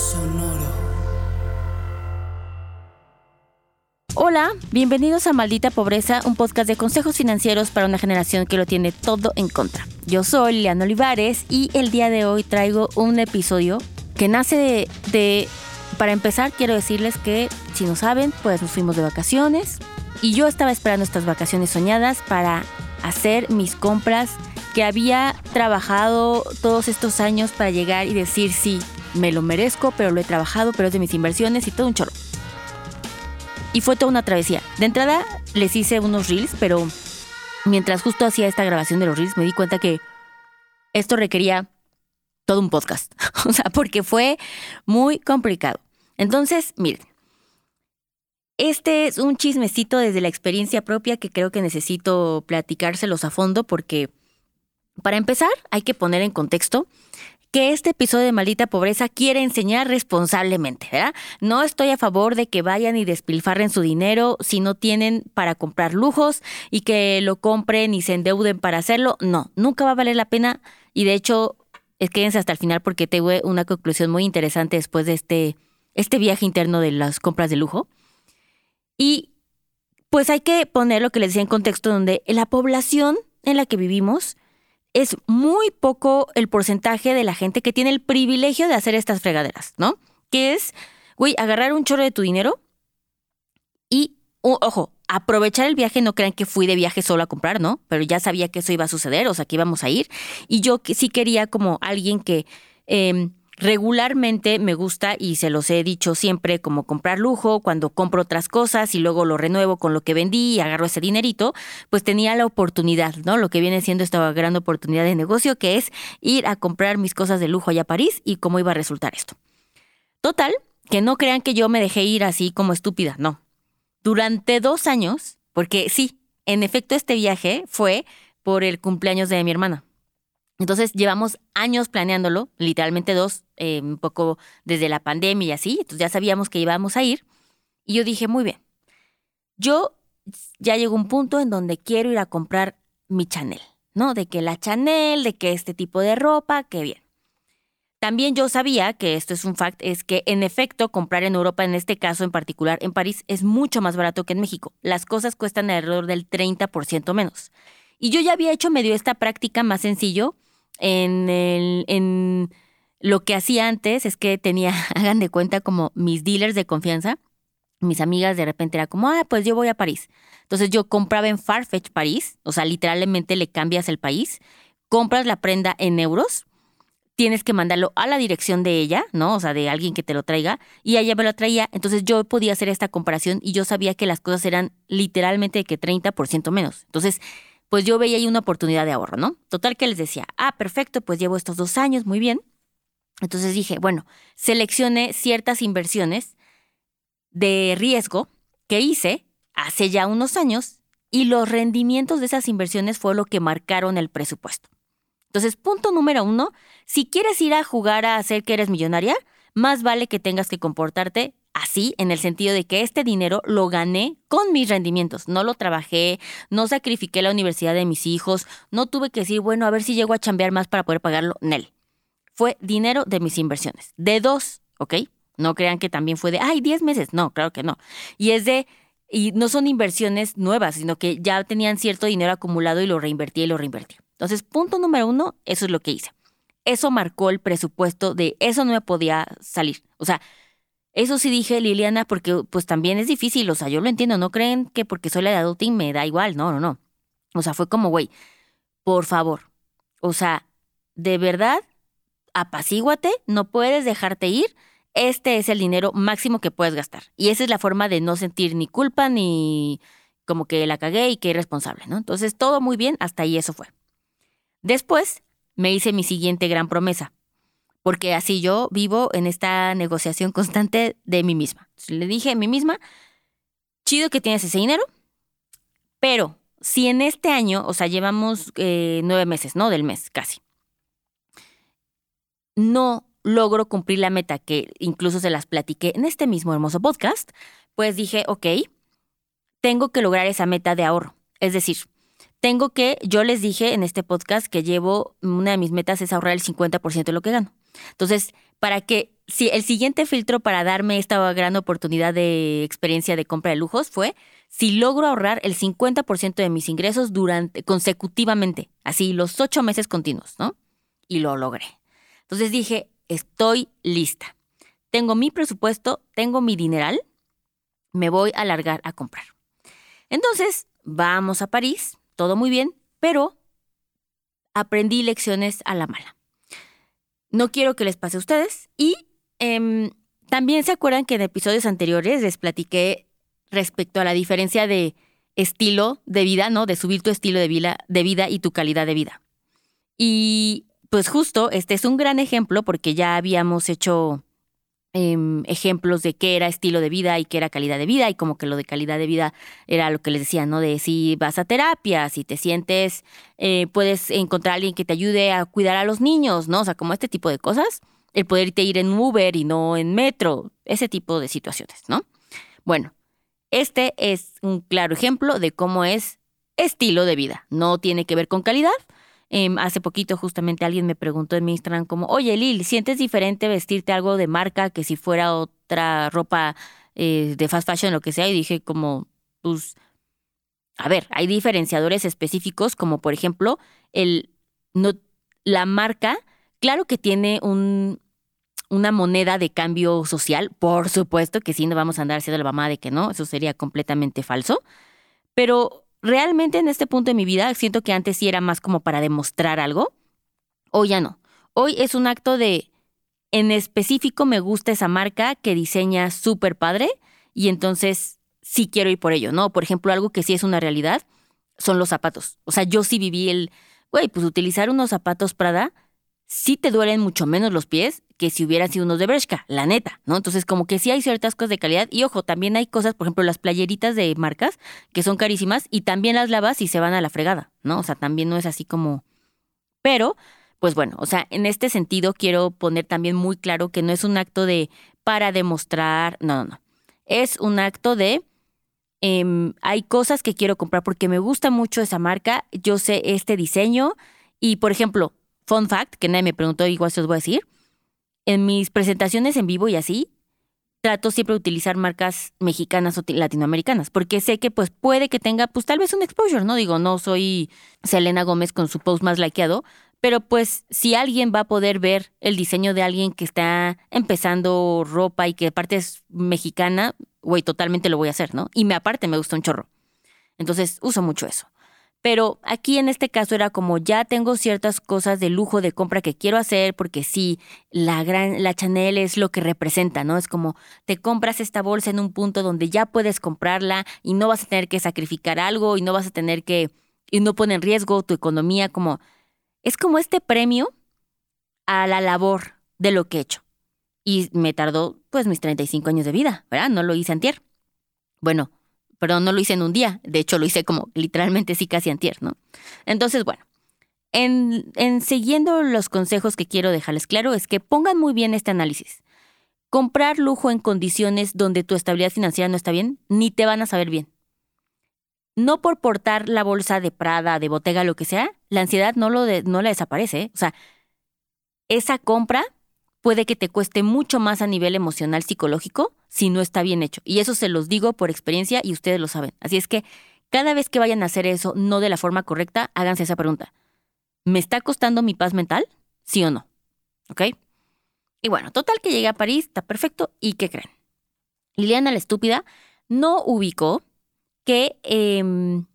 Sonoro. Hola, bienvenidos a Maldita Pobreza, un podcast de consejos financieros para una generación que lo tiene todo en contra. Yo soy Liliana Olivares y el día de hoy traigo un episodio que nace de, de- Para empezar, quiero decirles que, si no saben, pues nos fuimos de vacaciones y yo estaba esperando estas vacaciones soñadas para hacer mis compras que había trabajado todos estos años para llegar y decir sí, me lo merezco, pero lo he trabajado, pero es de mis inversiones y todo un chorro. Y fue toda una travesía. De entrada les hice unos reels, pero mientras justo hacía esta grabación de los reels me di cuenta que esto requería todo un podcast. o sea, porque fue muy complicado. Entonces, miren. Este es un chismecito desde la experiencia propia que creo que necesito platicárselos a fondo porque, para empezar, hay que poner en contexto que este episodio de Maldita Pobreza quiere enseñar responsablemente, ¿verdad? No estoy a favor de que vayan y despilfarren su dinero si no tienen para comprar lujos y que lo compren y se endeuden para hacerlo. No, nunca va a valer la pena y de hecho, quédense hasta el final porque tengo una conclusión muy interesante después de este, este viaje interno de las compras de lujo. Y pues hay que poner lo que les decía en contexto donde la población en la que vivimos es muy poco el porcentaje de la gente que tiene el privilegio de hacer estas fregaderas, ¿no? Que es, güey, agarrar un chorro de tu dinero y, ojo, aprovechar el viaje, no crean que fui de viaje solo a comprar, ¿no? Pero ya sabía que eso iba a suceder, o sea, que íbamos a ir. Y yo sí quería como alguien que em, regularmente me gusta, y se los he dicho siempre, como comprar lujo, cuando compro otras cosas y luego lo renuevo con lo que vendí y agarro ese dinerito, pues tenía la oportunidad, ¿no? Lo que viene siendo esta gran oportunidad de negocio, que es ir a comprar mis cosas de lujo allá a París y cómo iba a resultar esto. Total, que no crean que yo me dejé ir así como estúpida, no. Durante dos años, porque sí, en efecto este viaje fue por el cumpleaños de mi hermana. Entonces llevamos años planeándolo, literalmente dos, eh, un poco desde la pandemia y así, entonces ya sabíamos que íbamos a ir. Y yo dije, muy bien, yo ya llegó un punto en donde quiero ir a comprar mi Chanel, ¿no? De que la Chanel, de que este tipo de ropa, qué bien. También yo sabía que esto es un fact, es que en efecto comprar en Europa, en este caso en particular en París, es mucho más barato que en México. Las cosas cuestan alrededor del 30% menos. Y yo ya había hecho medio esta práctica más sencillo en, el, lo que hacía antes, es que tenía, hagan de cuenta, como mis dealers de confianza. Mis amigas de repente era como, ah, pues yo voy a París. Entonces yo compraba en Farfetch París, o sea, literalmente le cambias el país, compras la prenda en euros tienes que mandarlo a la dirección de ella, ¿no? O sea, de alguien que te lo traiga, y ella me lo traía, entonces yo podía hacer esta comparación y yo sabía que las cosas eran literalmente que 30% menos. Entonces, pues yo veía ahí una oportunidad de ahorro, ¿no? Total que les decía, ah, perfecto, pues llevo estos dos años, muy bien. Entonces dije, bueno, seleccioné ciertas inversiones de riesgo que hice hace ya unos años y los rendimientos de esas inversiones fue lo que marcaron el presupuesto. Entonces, punto número uno, si quieres ir a jugar a hacer que eres millonaria, más vale que tengas que comportarte así, en el sentido de que este dinero lo gané con mis rendimientos. No lo trabajé, no sacrifiqué la universidad de mis hijos, no tuve que decir, bueno, a ver si llego a chambear más para poder pagarlo. Nel. Fue dinero de mis inversiones. De dos, ¿ok? No crean que también fue de, ay, 10 meses. No, claro que no. Y es de, y no son inversiones nuevas, sino que ya tenían cierto dinero acumulado y lo reinvertí y lo reinvertí. Entonces, punto número uno, eso es lo que hice. Eso marcó el presupuesto de eso no me podía salir. O sea, eso sí dije, Liliana, porque pues también es difícil, o sea, yo lo entiendo, no creen que porque soy la de adulting me da igual, no, no, no. O sea, fue como, güey, por favor, o sea, de verdad, apacíguate, no puedes dejarte ir, este es el dinero máximo que puedes gastar. Y esa es la forma de no sentir ni culpa ni como que la cagué y que irresponsable, ¿no? Entonces, todo muy bien, hasta ahí eso fue. Después me hice mi siguiente gran promesa, porque así yo vivo en esta negociación constante de mí misma. Le dije a mí misma, chido que tienes ese dinero, pero si en este año, o sea, llevamos eh, nueve meses, ¿no? Del mes, casi. No logro cumplir la meta que incluso se las platiqué en este mismo hermoso podcast, pues dije, ok, tengo que lograr esa meta de ahorro. Es decir, tengo que, yo les dije en este podcast que llevo, una de mis metas es ahorrar el 50% de lo que gano. Entonces, para que, si el siguiente filtro para darme esta gran oportunidad de experiencia de compra de lujos fue si logro ahorrar el 50% de mis ingresos durante, consecutivamente, así los ocho meses continuos, ¿no? Y lo logré. Entonces dije, estoy lista. Tengo mi presupuesto, tengo mi dineral, me voy a largar a comprar. Entonces, vamos a París, todo muy bien, pero aprendí lecciones a la mala. No quiero que les pase a ustedes. Y em, también se acuerdan que en episodios anteriores les platiqué respecto a la diferencia de estilo de vida, ¿no? De subir tu estilo de vida, de vida y tu calidad de vida. Y pues justo este es un gran ejemplo porque ya habíamos hecho Em, ejemplos de qué era estilo de vida y qué era calidad de vida y como que lo de calidad de vida era lo que les decía, ¿no? De si vas a terapia, si te sientes, eh, puedes encontrar a alguien que te ayude a cuidar a los niños, ¿no? O sea, como este tipo de cosas, el poder irte ir en Uber y no en metro, ese tipo de situaciones, ¿no? Bueno, este es un claro ejemplo de cómo es estilo de vida, no tiene que ver con calidad, Em, hace poquito justamente alguien me preguntó en mi Instagram como, oye Lil, ¿sientes diferente vestirte algo de marca que si fuera otra ropa eh, de fast fashion, lo que sea? Y dije como, pues, a ver, hay diferenciadores específicos como por ejemplo el, no, la marca, claro que tiene un, una moneda de cambio social, por supuesto que sí, no vamos a andar haciendo la mamá de que no, eso sería completamente falso, pero realmente en este punto de mi vida siento que antes sí era más como para demostrar algo. Hoy ya no. Hoy es un acto de, en específico me gusta esa marca que diseña súper padre y entonces sí quiero ir por ello, ¿no? Por ejemplo, algo que sí es una realidad son los zapatos. O sea, yo sí viví el, güey, pues utilizar unos zapatos Prada sí te duelen mucho menos los pies que si hubieran sido unos de Bershka, la neta, ¿no? Entonces, como que sí hay ciertas cosas de calidad. Y ojo, también hay cosas, por ejemplo, las playeritas de marcas que son carísimas y también las lavas y se van a la fregada, ¿no? O sea, también no es así como. Pero, pues bueno, o sea, en este sentido quiero poner también muy claro que no es un acto de para demostrar. No, no, no. Es un acto de. Em, hay cosas que quiero comprar porque me gusta mucho esa marca, yo sé este diseño y, por ejemplo, Fun fact, que nadie me preguntó, igual se los voy a decir. En mis presentaciones en vivo y así, trato siempre de utilizar marcas mexicanas o latinoamericanas, porque sé que pues puede que tenga pues tal vez un exposure, ¿no? Digo, no soy Selena Gómez con su post más likeado, pero pues si alguien va a poder ver el diseño de alguien que está empezando ropa y que aparte es mexicana, güey, totalmente lo voy a hacer, ¿no? Y me aparte me gusta un chorro. Entonces uso mucho eso. Pero aquí en este caso era como ya tengo ciertas cosas de lujo de compra que quiero hacer porque sí, la gran la Chanel es lo que representa, ¿no? Es como te compras esta bolsa en un punto donde ya puedes comprarla y no vas a tener que sacrificar algo y no vas a tener que y no pone en riesgo tu economía como es como este premio a la labor de lo que he hecho. Y me tardó pues mis 35 años de vida, ¿verdad? No lo hice antier. Bueno, pero no lo hice en un día, de hecho lo hice como literalmente sí casi antier. Entonces, bueno, en, en siguiendo los consejos que quiero dejarles claro es que pongan muy bien este análisis. Comprar lujo en condiciones donde tu estabilidad financiera no está bien, ni te van a saber bien. No por portar la bolsa de Prada, de Bottega, lo que sea, la ansiedad no, lo no la desaparece. ¿eh? O sea, esa compra puede que te cueste mucho más a nivel emocional, psicológico, si no está bien hecho. Y eso se los digo por experiencia y ustedes lo saben. Así es que cada vez que vayan a hacer eso no de la forma correcta, háganse esa pregunta. ¿Me está costando mi paz mental? ¿Sí o no? ¿Ok? Y bueno, total que llegué a París, está perfecto. ¿Y qué creen? Liliana la estúpida no ubicó que em,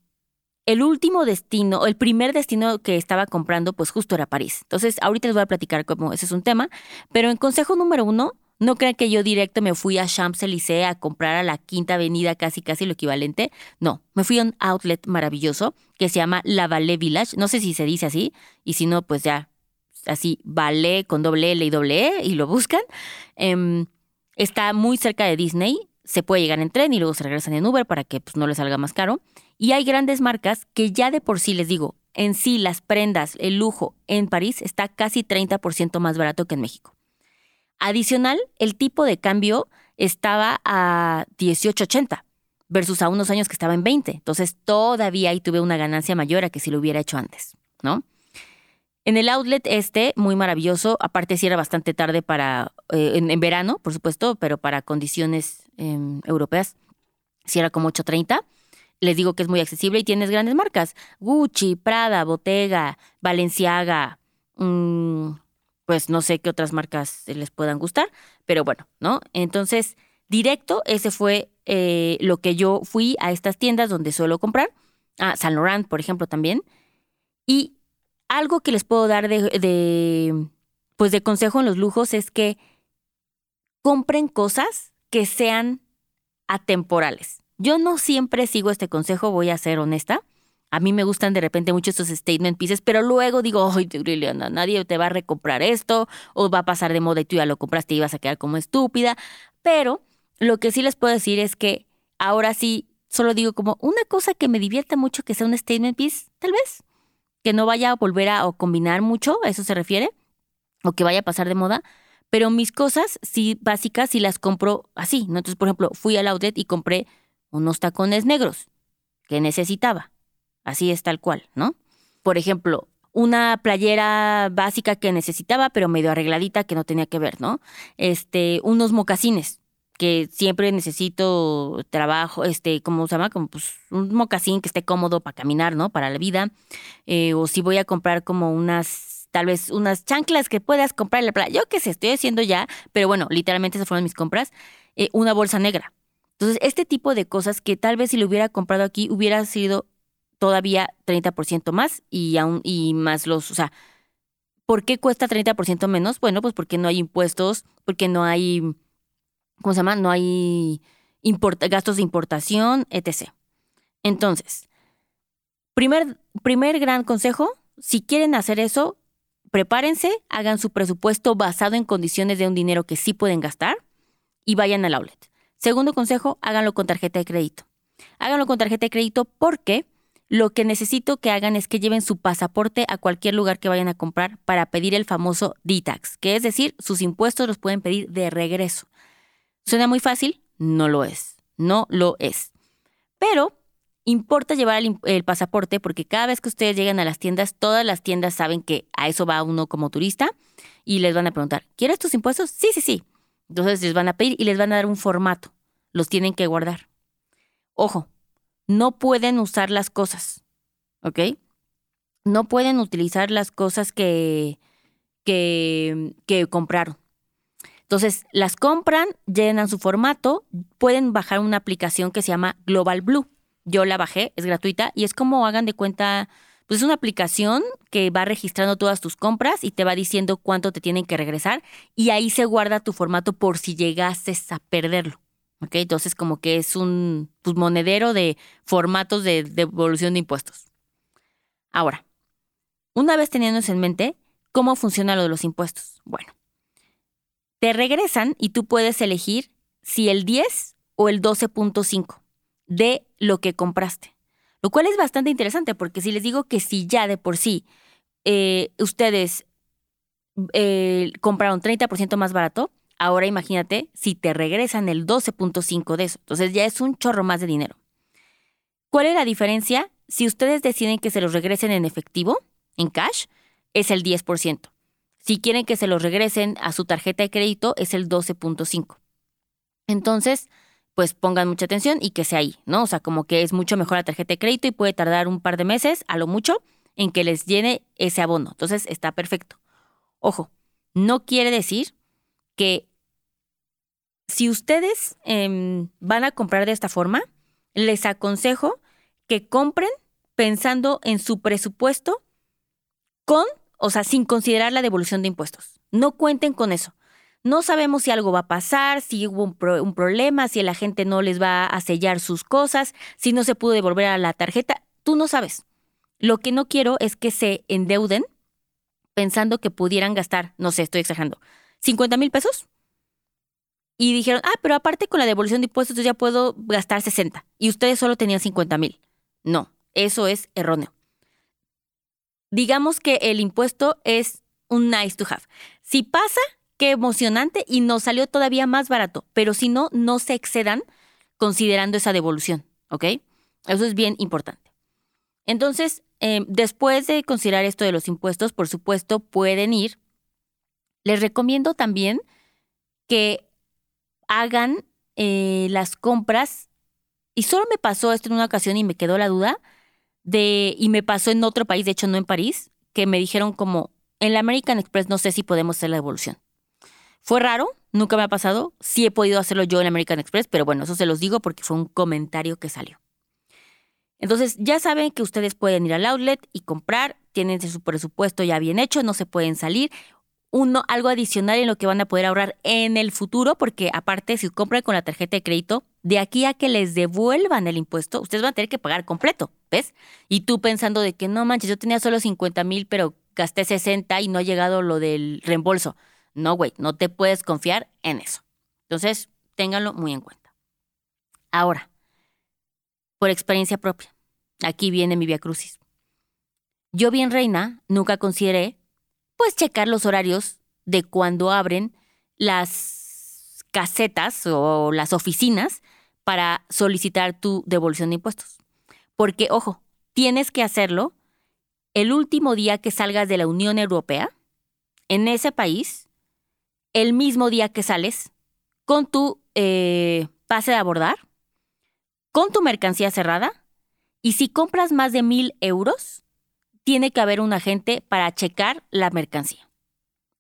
el último destino, el primer destino que estaba comprando, pues justo era París. Entonces, ahorita les voy a platicar cómo ese es un tema, pero en consejo número uno, no crean que yo directo me fui a Champs-Élysées a comprar a la Quinta Avenida, casi casi lo equivalente. No, me fui a un outlet maravilloso que se llama La Vallée Village. No sé si se dice así, y si no, pues ya, así, Vallée con doble L y doble E, y lo buscan. Em, está muy cerca de Disney, se puede llegar en tren y luego se regresan en Uber para que pues, no les salga más caro. Y hay grandes marcas que ya de por sí, les digo, en sí las prendas, el lujo en París está casi 30% más barato que en México. Adicional, el tipo de cambio estaba a 18.80. versus a unos años que estaba en 20. Entonces todavía ahí tuve una ganancia mayor a que si lo hubiera hecho antes, ¿no? En el outlet este, muy maravilloso, aparte si era bastante tarde para, eh, en, verano, por supuesto, pero para condiciones em, europeas, si era como 8.30. Les digo que es muy accesible y tienes grandes marcas. Gucci, Prada, Bottega, Balenciaga, mm, pues no sé qué otras marcas les puedan gustar, pero bueno, ¿no? Entonces, directo, ese fue eh, lo que yo fui a estas tiendas donde suelo comprar. A Saint Laurent, por ejemplo, también. Y algo que les puedo dar de, pues de consejo en los lujos es que compren cosas que sean atemporales. Yo no siempre sigo este consejo, voy a ser honesta. A mí me gustan de repente mucho estos statement pieces, pero luego digo, ay, Liliana, nadie te va a recomprar esto, o va a pasar de moda y tú ya lo compraste y vas a quedar como estúpida. Pero lo que sí les puedo decir es que ahora sí, solo digo como una cosa que me divierta mucho que sea un statement piece, tal vez que no vaya a volver a combinar mucho, a eso se refiere, o que vaya a pasar de moda, pero mis cosas sí básicas sí las compro así, ¿no? Entonces, por ejemplo, fui al outlet y compré unos tacones negros que necesitaba. Así es tal cual, ¿no? Por ejemplo, una playera básica que necesitaba, pero medio arregladita que no tenía que ver, ¿no? Este, unos mocasines que siempre necesito trabajo, este, ¿cómo se llama? Como pues un mocasín que esté cómodo para caminar, ¿no? Para la vida. Eh, o si voy a comprar como unas, tal vez unas chanclas que puedas comprar en la playa. Yo qué sé, estoy haciendo ya, pero bueno, literalmente esas fueron mis compras. Eh, una bolsa negra. Entonces, este tipo de cosas que tal vez si lo hubiera comprado aquí hubiera sido todavía 30% más y aún y más los, o sea, ¿por qué cuesta 30% menos? Bueno, pues porque no hay impuestos, porque no hay ¿cómo se llama? No hay gastos de importación, etc. Entonces, primer, primer gran consejo, si quieren hacer eso, prepárense, hagan su presupuesto basado en condiciones de un dinero que sí pueden gastar y vayan al outlet. Segundo consejo, háganlo con tarjeta de crédito. Háganlo con tarjeta de crédito porque lo que necesito que hagan es que lleven su pasaporte a cualquier lugar que vayan a comprar para pedir el famoso D-Tax, que es decir, sus impuestos los pueden pedir de regreso. ¿Suena muy fácil? No lo es. No lo es. Pero importa llevar el, pasaporte porque cada vez que ustedes llegan a las tiendas, todas las tiendas saben que a eso va uno como turista y les van a preguntar, ¿quieres tus impuestos? Sí, sí, sí. Entonces les van a pedir y les van a dar un formato. Los tienen que guardar. Ojo, no pueden usar las cosas, ¿ok? No pueden utilizar las cosas que, que, que compraron. Entonces, las compran, llenan su formato, pueden bajar una aplicación que se llama Global Blue. Yo la bajé, es gratuita y es como hagan de cuenta, pues es una aplicación que va registrando todas tus compras y te va diciendo cuánto te tienen que regresar y ahí se guarda tu formato por si llegases a perderlo. ¿Ok? Entonces, como que es un pues, monedero de formatos de devolución de impuestos. Ahora, una vez teniendo eso en mente, ¿cómo funciona lo de los impuestos? Bueno, te regresan y tú puedes elegir si el 10 o el 12.5 de lo que compraste. Lo cual es bastante interesante porque si les digo que si ya de por sí eh, ustedes eh, compraron 30% más barato, ahora imagínate si te regresan el 12.5 de eso. Entonces ya es un chorro más de dinero. ¿Cuál es la diferencia? Si ustedes deciden que se los regresen en efectivo, en cash, es el 10%. Si quieren que se los regresen a su tarjeta de crédito, es el 12.5. Entonces, pues pongan mucha atención y que sea ahí, ¿no? O sea, como que es mucho mejor la tarjeta de crédito y puede tardar un par de meses, a lo mucho, en que les llene ese abono. Entonces, está perfecto. Ojo, no quiere decir que si ustedes em, van a comprar de esta forma, les aconsejo que compren pensando en su presupuesto con o sea, sin considerar la devolución de impuestos. No cuenten con eso. No sabemos si algo va a pasar, si hubo un, problema, si la gente no les va a sellar sus cosas, si no se pudo devolver a la tarjeta. Tú no sabes. Lo que no quiero es que se endeuden pensando que pudieran gastar, no sé, estoy exagerando, 50 mil pesos. Y dijeron, ah, pero aparte con la devolución de impuestos ya puedo gastar 60. Y ustedes solo tenían 50 mil. No, eso es erróneo digamos que el impuesto es un nice to have. Si pasa, qué emocionante y nos salió todavía más barato, pero si no, no se excedan considerando esa devolución, ¿ok? Eso es bien importante. Entonces, em, después de considerar esto de los impuestos, por supuesto, pueden ir. Les recomiendo también que hagan eh, las compras, y solo me pasó esto en una ocasión y me quedó la duda, de, y me pasó en otro país, de hecho no en París, que me dijeron como, en la American Express no sé si podemos hacer la devolución. Fue raro, nunca me ha pasado, sí he podido hacerlo yo en American Express, pero bueno, eso se los digo porque fue un comentario que salió. Entonces, ya saben que ustedes pueden ir al outlet y comprar, tienen su presupuesto ya bien hecho, no se pueden salir. Uno, algo adicional en lo que van a poder ahorrar en el futuro, porque aparte, si compran con la tarjeta de crédito, de aquí a que les devuelvan el impuesto, ustedes van a tener que pagar completo, ¿ves? Y tú pensando de que no manches, yo tenía solo 50 mil, pero gasté 60 y no ha llegado lo del reembolso. No, güey, no te puedes confiar en eso. Entonces, ténganlo muy en cuenta. Ahora, por experiencia propia. Aquí viene mi via crucis. Yo bien reina, nunca consideré, pues, checar los horarios de cuando abren las casetas o las oficinas para solicitar tu devolución de impuestos. Porque, ojo, tienes que hacerlo el último día que salgas de la Unión Europea, en ese país, el mismo día que sales, con tu eh, pase de abordar, con tu mercancía cerrada y si compras más de mil euros, tiene que haber un agente para checar la mercancía.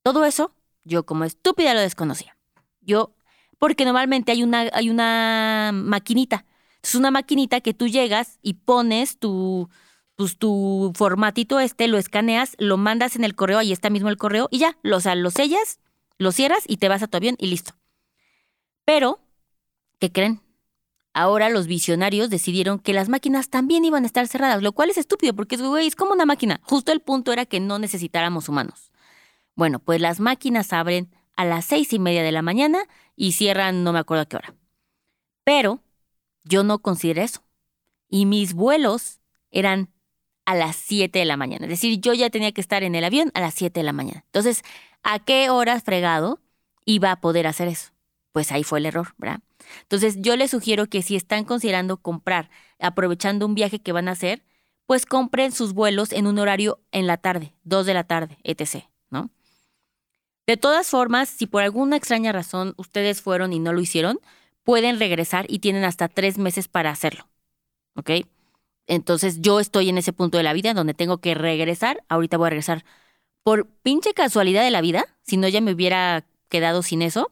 Todo eso, yo como estúpida lo desconocía. Yo, porque normalmente hay una, hay una maquinita. Es una maquinita que tú llegas y pones tu, pues, tu formatito este, lo escaneas, lo mandas en el correo, ahí está mismo el correo, y ya, lo, o lo sellas, lo cierras y te vas a tu avión y listo. Pero, ¿qué creen? Ahora los visionarios decidieron que las máquinas también iban a estar cerradas, lo cual es estúpido porque es como una máquina. Justo el punto era que no necesitáramos humanos. Bueno, pues las máquinas abren a las seis y media de la mañana y cierran no me acuerdo a qué hora. Pero yo no consideré eso. Y mis vuelos eran a las 7 de la mañana. Es decir, yo ya tenía que estar en el avión a las 7 de la mañana. Entonces, ¿a qué horas fregado iba a poder hacer eso? Pues ahí fue el error, ¿verdad? Entonces yo les sugiero que si están considerando comprar, aprovechando un viaje que van a hacer, pues compren sus vuelos en un horario en la tarde, 2 de la tarde, etc. ¿no? De todas formas, si por alguna extraña razón ustedes fueron y no lo hicieron, pueden regresar y tienen hasta tres meses para hacerlo. ¿Ok? Entonces yo estoy en ese punto de la vida donde tengo que regresar. Ahorita voy a regresar. Por pinche casualidad de la vida, si no ya me hubiera quedado sin eso,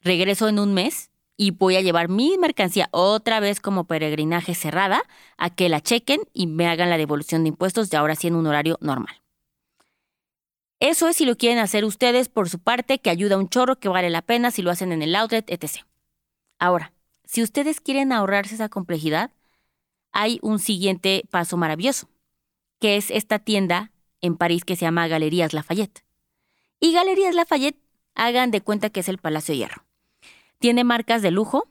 regreso en un mes y voy a llevar mi mercancía otra vez como peregrinaje cerrada a que la chequen y me hagan la devolución de impuestos de ahora sí en un horario normal. Eso es si lo quieren hacer ustedes por su parte, que ayuda un chorro, que vale la pena si lo hacen en el outlet, etc. Ahora, si ustedes quieren ahorrarse esa complejidad, hay un siguiente paso maravilloso, que es esta tienda en París que se llama Galerías Lafayette. Y Galerías Lafayette, hagan de cuenta que es el Palacio de Hierro tiene marcas de lujo,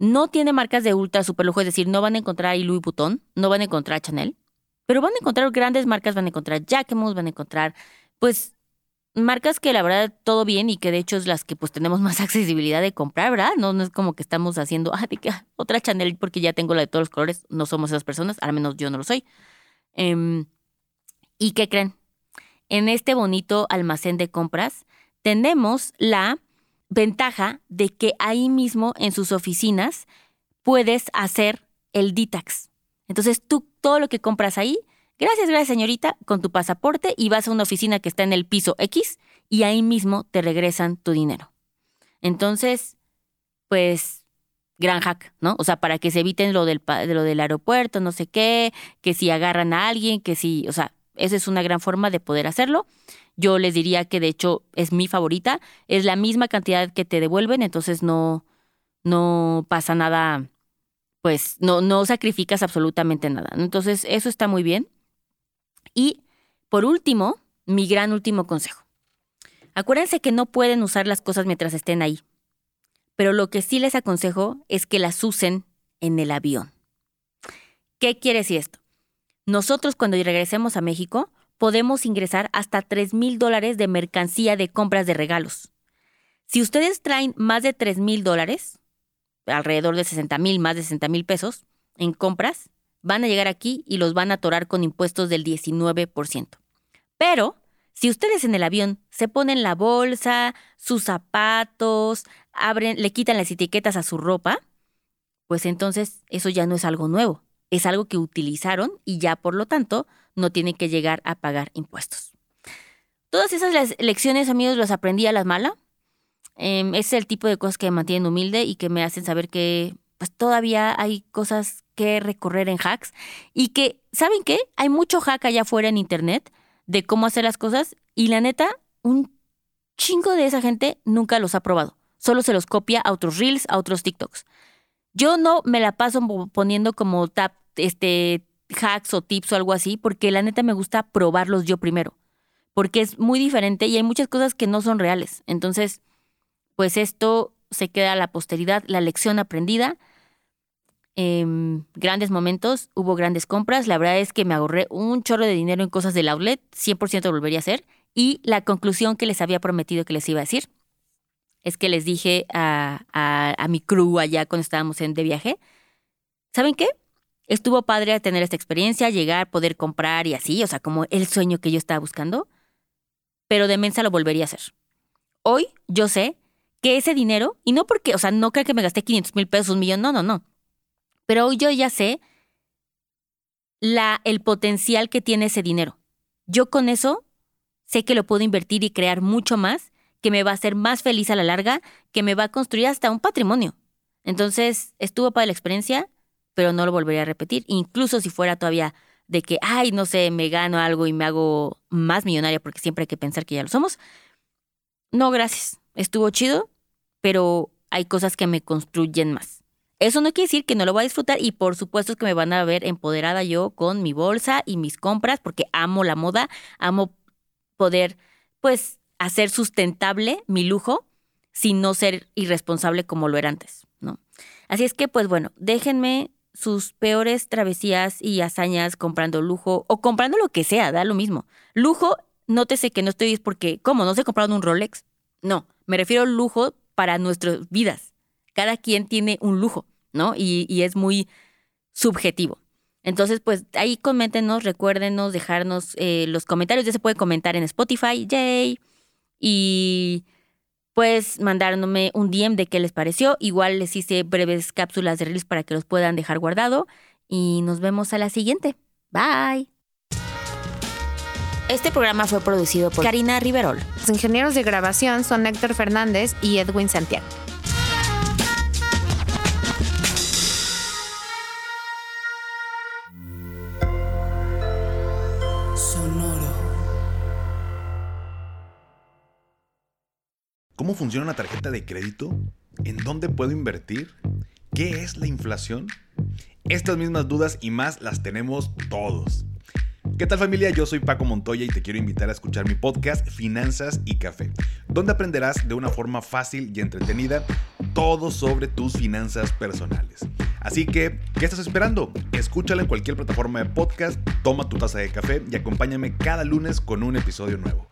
no tiene marcas de ultra super lujo, es decir, no van a encontrar ahí Louis Vuitton, no van a encontrar Chanel, pero van a encontrar grandes marcas, van a encontrar Jacquemus, van a encontrar, pues, marcas que la verdad todo bien y que de hecho es las que pues tenemos más accesibilidad de comprar, ¿verdad? No, es como que estamos haciendo, ah, que ah, otra Chanel porque ya tengo la de todos los colores, no somos esas personas, al menos yo no lo soy. Em, ¿Y qué creen? En este bonito almacén de compras tenemos la ventaja de que ahí mismo en sus oficinas puedes hacer el DITAX. Entonces tú todo lo que compras ahí, gracias, gracias señorita, con tu pasaporte y vas a una oficina que está en el piso X y ahí mismo te regresan tu dinero. Entonces, pues, gran hack, ¿no? O sea, para que se eviten lo del, lo del aeropuerto, no sé qué, que si agarran a alguien, que si, o sea, esa es una gran forma de poder hacerlo. Yo les diría que de hecho es mi favorita. Es la misma cantidad que te devuelven, entonces no, no pasa nada, pues no, no sacrificas absolutamente nada. Entonces eso está muy bien. Y por último, mi gran último consejo. Acuérdense que no pueden usar las cosas mientras estén ahí. Pero lo que sí les aconsejo es que las usen en el avión. ¿Qué quiere decir esto? Nosotros cuando regresemos a México podemos ingresar hasta 3 mil dólares de mercancía de compras de regalos. Si ustedes traen más de 3 mil dólares, alrededor de 60 mil, más de 60 mil pesos en compras, van a llegar aquí y los van a atorar con impuestos del 19%. Pero si ustedes en el avión se ponen la bolsa, sus zapatos, abren, le quitan las etiquetas a su ropa, pues entonces eso ya no es algo nuevo, es algo que utilizaron y ya por lo tanto no tienen que llegar a pagar impuestos. Todas esas lecciones, amigos, las aprendí a las malas. Em, es el tipo de cosas que me mantienen humilde y que me hacen saber que pues todavía hay cosas que recorrer en hacks y que, ¿saben qué? Hay mucho hack allá afuera en internet de cómo hacer las cosas y la neta, un chingo de esa gente nunca los ha probado. Solo se los copia a otros reels, a otros TikToks. Yo no me la paso poniendo como tap, este, hacks o tips o algo así, porque la neta me gusta probarlos yo primero. Porque es muy diferente y hay muchas cosas que no son reales. Entonces, pues esto se queda a la posteridad, la lección aprendida. Em, grandes momentos, hubo grandes compras. La verdad es que me ahorré un chorro de dinero en cosas del outlet, 100% lo volvería a hacer. Y la conclusión que les había prometido que les iba a decir es que les dije a, a, mi crew allá cuando estábamos en de viaje, ¿saben qué? Estuvo padre tener esta experiencia, llegar, poder comprar y así, o sea, como el sueño que yo estaba buscando, pero de mensa lo volvería a hacer. Hoy yo sé que ese dinero, y no porque, o sea, no creo que me gasté 500 mil pesos, un millón, no, no, no. Pero hoy yo ya sé la, el potencial que tiene ese dinero. Yo con eso sé que lo puedo invertir y crear mucho más, que me va a hacer más feliz a la larga, que me va a construir hasta un patrimonio. Entonces, estuvo para la experiencia, pero no lo volvería a repetir. Incluso si fuera todavía de que, ay, no sé, me gano algo y me hago más millonaria, porque siempre hay que pensar que ya lo somos. No, gracias. Estuvo chido, pero hay cosas que me construyen más. Eso no quiere decir que no lo voy a disfrutar y por supuesto es que me van a ver empoderada yo con mi bolsa y mis compras porque amo la moda, amo poder pues hacer sustentable mi lujo sin no ser irresponsable como lo era antes, ¿no? Así es que pues bueno, déjenme sus peores travesías y hazañas comprando lujo o comprando lo que sea, da lo mismo. Lujo, nótese que no estoy es porque, ¿cómo? ¿No se compraron un Rolex? No, me refiero al lujo para nuestras vidas. Cada quien tiene un lujo, ¿no? Y, es muy subjetivo. Entonces, pues ahí coméntenos, recuérdenos, dejarnos eh, los comentarios. Ya se puede comentar en Spotify, yay. Y pues mandándome un DM de qué les pareció. Igual les hice breves cápsulas de reels para que los puedan dejar guardado. Y nos vemos a la siguiente. Bye. Este programa fue producido por Karina Riverol. Los ingenieros de grabación son Héctor Fernández y Edwin Santiago. ¿Cómo funciona una tarjeta de crédito? ¿En dónde puedo invertir? ¿Qué es la inflación? Estas mismas dudas y más las tenemos todos. ¿Qué tal familia? Yo soy Paco Montoya y te quiero invitar a escuchar mi podcast Finanzas y Café, donde aprenderás de una forma fácil y entretenida todo sobre tus finanzas personales. Así que, ¿qué estás esperando? Escúchala en cualquier plataforma de podcast, toma tu taza de café y acompáñame cada lunes con un episodio nuevo.